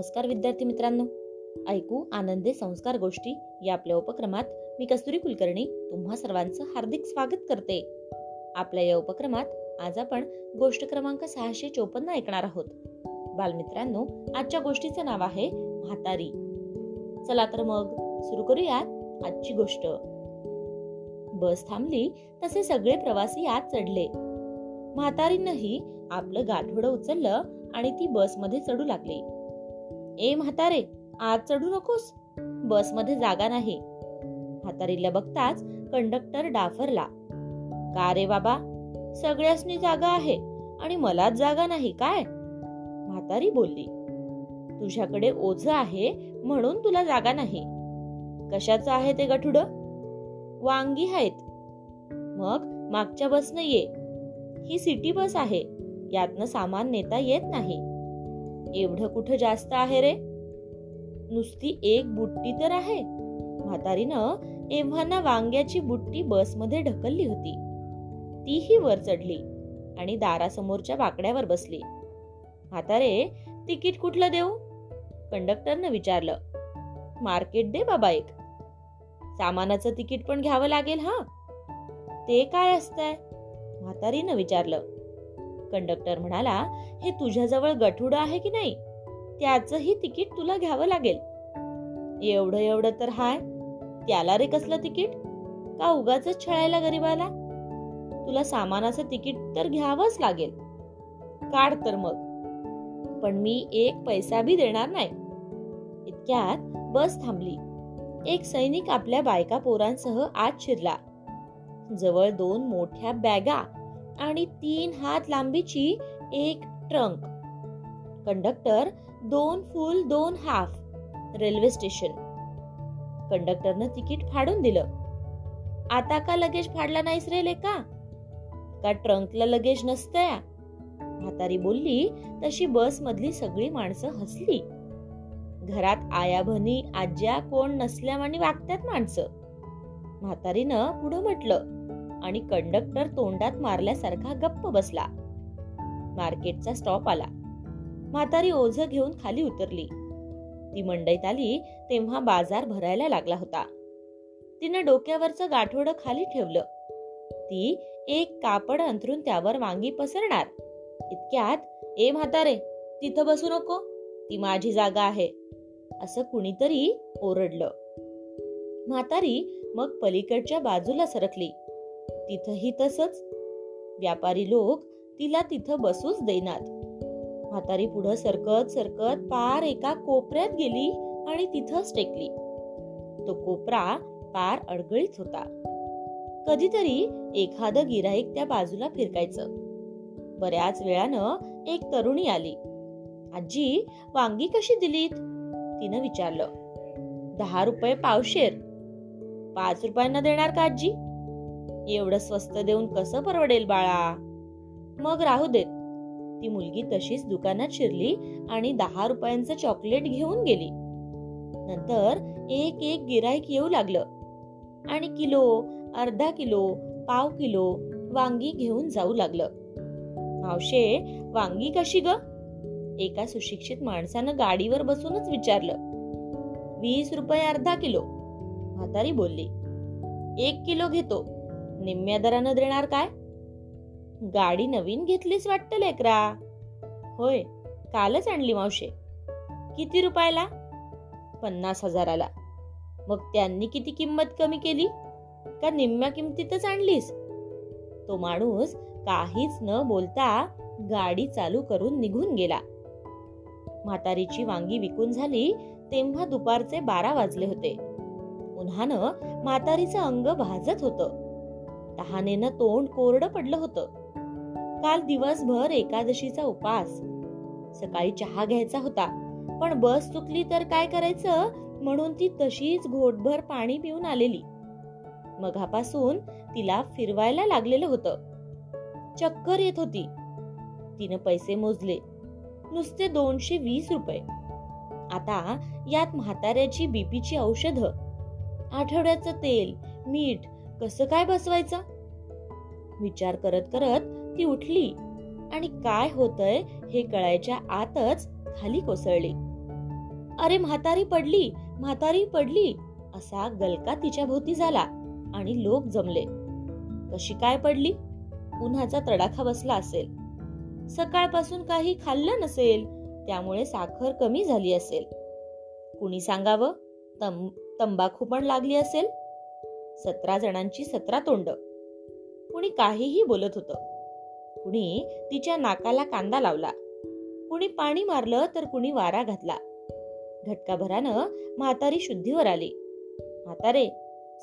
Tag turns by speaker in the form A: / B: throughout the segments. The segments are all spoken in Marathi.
A: नमस्कार विद्यार्थी मित्रांनो. ऐकू आनंदे संस्कार गोष्टी या आपल्या उपक्रमात मी कस्तुरी कुलकर्णी तुम्हा सर्वांचं हार्दिक स्वागत करते. आपल्या या उपक्रमात आज आपण गोष्ट क्रमांक सहाशे चोपन्न ऐकणार आहोत. बालमित्रांनो आजच्या गोष्टीचं नाव आहे म्हातारी. चला तर मग सुरू करूयात आजची गोष्ट. बस थांबली तसे सगळे प्रवासी आत चढले. म्हातारीनंही आपलं गाठोडं उचललं आणि ती बसमध्ये चढू लागली. ए म्हातारे आज चढू नकोस. बसमध्ये जागा नाही. म्हातारीला बघताच कंडक्टर डाफरला. का रे बाबा? सगळ्यासनी जागा आहे आणि मलाच जागा नाही काय? म्हातारी बोलली. तुझ्याकडे ओझ आहे म्हणून तुला जागा नाही. कशाचं आहे ते गठुड? वांगी आहेत. मग मागच्या बसनं ये. ही सिटी बस आहे. यातनं सामान नेता येत नाही. एवढं कुठं जास्त आहे रे? नुसती एक बुट्टी तर आहे. म्हातारीनं एव्हाना वांग्याची बुट्टी बसमध्ये ढकलली होती. तीही वर चढली आणि दारासमोरच्या वाकड्यावर बसली. म्हातारे तिकीट कुठलं देऊ? कंडक्टरनं विचारलं. मार्केट दे बाबा एक. सामानाचं तिकीट पण घ्यावं लागेल हा? ते काय असतंय? म्हातारीनं विचारलं. कंडक्टर म्हणाला हे तुझ्याजवळ गठुड आहे की नाही? त्याचंही तिकीट तुला घ्यावं लागेल. एवढं एवढं तर हाय. त्याला रे कसलं तिकीट? का उगाच छळायला गरीबाला? तुला सामानाचं तिकीट तर घ्यावंच लागेल. काढ तर मग. पण मी एक पैसा बी देणार नाही. इतक्यात बस थांबली. एक सैनिक आपल्या बायका पोरांसह आत शिरला. जवळ दोन मोठ्या बॅगा आणि तीन हात लांबीची एक ट्रंक. कंडक्टर दोन फुल दोन हाफ रेल्वे स्टेशन. कंडक्टरनं तिकीट फाडून दिलं. आता का लगेज फाडला नाहीस रे लेका? का ट्रंकला लगेज नसतया? म्हातारी बोलली तशी बस मधली सगळी माणसं हसली. घरात आया भनी आज्या कोण नसल्यावानी वागतात माणसं. म्हातारीनं पुढं म्हटलं आणि कंडक्टर तोंडात मारल्यासारखा गप्प बसला. मार्केटचा स्टॉप आला. म्हातारी ओझ घेऊन खाली उतरली. ती मंडईत आली तेव्हा बाजार भरायला लागला होता. तिनं डोक्यावरचं गाठोडं खाली ठेवलं. ती एक कापड अंथरून त्यावर वांगी पसरणार. इतक्यात ए म्हातारे तिथं बसू नको. ती माझी जागा आहे. असं कुणीतरी ओरडलं. म्हातारी मग पलीकडच्या बाजूला सरकली. तिथंही तसंच. व्यापारी लोक तिला तिथं बसूच देणार. म्हातारी पुढं सरकत सरकत पार एका कोपऱ्यात गेली आणि तिथंच टेकली. तो कोपरा पार अडगळीत होता. कधीतरी एखादं गिराईक त्या बाजूला फिरकायचं. बऱ्याच वेळानं एक तरुणी आली. आजी वांगी कशी दिलीत? तिनं विचारलं. दहा रुपये पावशेर. पाच रुपयांना देणार का आजी एवढं स्वस्त देऊन कसं परवडेल बाळा? मग राहू देत. ती मुलगी तशीच दुकानात शिरली आणि दहा रुपयांचं चॉकलेट घेऊन गेली. नंतर एक एक गिराईक येऊ लागलं. आणि किलो अर्धा किलो पाव किलो वांगी घेऊन जाऊ लागलं. मावशे वांगी कशी ग? एका सुशिक्षित माणसानं गाडीवर बसूनच विचारलं. वीस रुपये अर्धा किलो. म्हातारी बोलली एक किलो घेतो. निम्म्या दरानं देणार काय? गाडी नवीन घेतलीस वाटत लेकरा. होय कालच आणली मावशे. किती रुपयाला? पन्नास हजाराला. मग त्यांनी किती किंमत कमी केली? का निम्म्या किमतीतच आणलीस? तो माणूस काहीच न बोलता गाडी चालू करून निघून गेला. म्हातारीची वांगी विकून झाली तेव्हा दुपारचे बारा वाजले होते. उन्हानं म्हातारीचं अंग भाजत होतं. तहानेनं तोंड कोरडं पडलं होतं. काल दिवसभर एकादशीचा उपास. सकाळी चहा घ्यायचा होता पण बस चुकली तर काय करायचं? म्हणून ती तशीच घोटभर पाणी पिऊन आलेली. मघापासून तिला फिरवायला लागलेलं होतं. चक्कर येत होती. तिनं पैसे मोजले. नुसते दोनशे वीस रुपये. आता यात म्हाताऱ्याची बीपीची औषध. आठवड्याचं तेल मीठ कसं काय बसवायचं? विचार करत करत ती उठली आणि काय होतय हे कळायच्या आतच खाली कोसळली. अरे म्हातारी पडली म्हातारी पडली असा गलका तिच्या भोवती झाला आणि लोक जमले. कशी काय पडली? उन्हाचा तडाखा बसला असेल. सकाळपासून काही खाल्लं नसेल त्यामुळे साखर कमी झाली असेल. कुणी सांगावं? तंबाखू पण लागली असेल? सतरा जणांची सतरा तोंड. कुणी काहीही बोलत होत. कुणी तिच्या नाकाला कांदा लावला. कुणी पाणी मारलं तर कुणी वारा घातला. घटकाभरानं म्हातारी शुद्धीवर आली. म्हातारे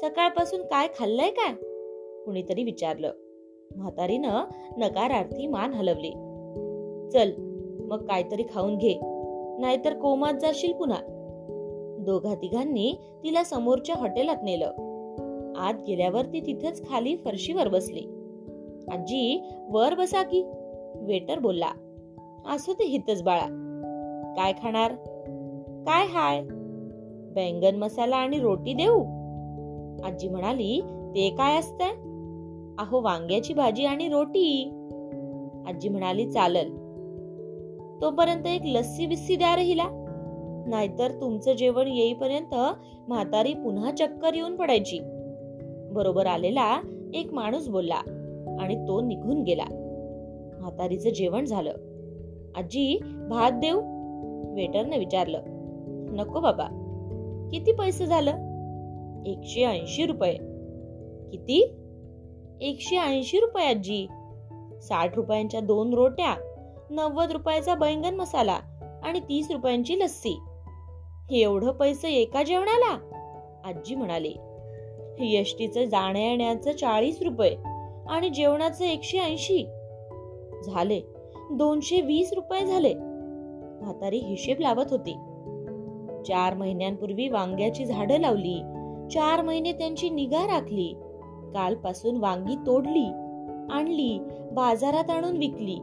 A: सकाळपासून काय खाल्लंय काय? कुणीतरी विचारलं. म्हातारीनं नकारार्थी मान हलवली. चल मग काहीतरी खाऊन घे. नाहीतर कोमात जाशील पुन्हा. दोघा तिघांनी तिला समोरच्या हॉटेलात नेलं. आत गेल्यावर ती तिथेच खाली फरशीवर बसली. आजी वर बसा की. वेटर बोलला असो ते हितच बाळा. काय खाणार? काय हाय? बैंगन मसाला आणि रोटी देऊ. आजी म्हणाली ते काय असतंय? अहो वांग्याची भाजी आणि रोटी. आजी म्हणाली चालल. तोपर्यंत एक लस्सी बिस्सी द्या रहिला नाहीतर तुमचं जेवण येईपर्यंत म्हातारी पुन्हा चक्कर येऊन पडायची. बरोबर आलेला एक माणूस बोलला आणि तो निघून गेला. म्हातारीचं जेवण झालं. आजी भात देऊ? वेटरने विचारलं. नको बाबा. किती पैसे झालं? एकशे ऐंशी रुपये. किती? एकशे ऐंशी रुपये आजी. साठ रुपयांच्या दोन रोट्या नव्वद रुपयाचा बैंगन मसाला आणि तीस रुपयांची लस्सी. एवढं पैसे एका जेवणाला? आजी म्हणाली. यष्टीचं जाण्या येण्याचं चाळीस रुपये आणि जेवणाचं एकशे ऐंशी. झाले. दोनशे वीस रुपये झाले. म्हातारी हिशेब लावत होती. चार महिन्यांपूर्वी वांग्याची झाडं लावली. चार महिने त्यांची निगा राखली. कालपासून वांगी तोडली आणली बाजारात आणून विकली.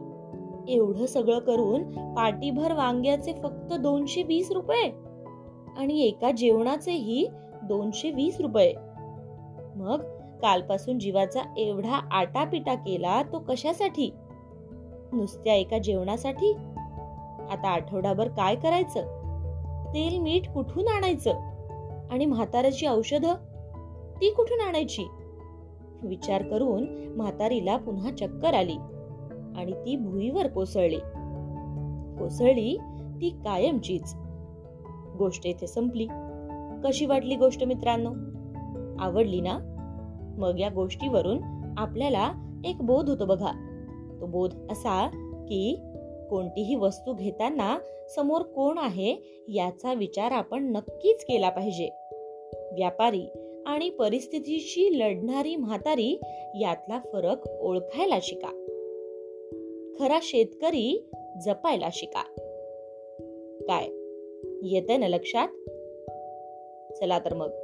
A: एवढं सगळं करून पाटीभर वांग्याचे फक्त दोनशे वीस रुपये आणि एका जेवणाचेही दोनशे वीस रुपये. मग कालपासून जीवाचा एवढा आटापिटा केला तो कशासाठी? नुसत्या एका जेवणासाठी? आता आठवडाभर काय करायचं? तेल मीठ कुठून आणायचं? आणि म्हाताऱ्याची औषधं? ती कुठून आणायची? विचार करून म्हातारीला पुन्हा चक्कर आली आणि ती भुईवर कोसळली. कोसळली ती कायमचीच. गोष्ट इथे संपली. कशी वाटली गोष्ट मित्रांनो? आवडली ना? मग या गोष्टीवरून आपल्याला एक बोध होतो बघा. तो बोध असा की कोणतीही वस्तू घेताना समोर कोण आहे याचा विचार आपण नक्कीच केला पाहिजे. व्यापारी आणि परिस्थितीशी लढणारी म्हातारी यातला फरक ओळखायला शिका. खरा शेतकरी जपायला शिका. काय? येते ना लक्षात? चला तर मग.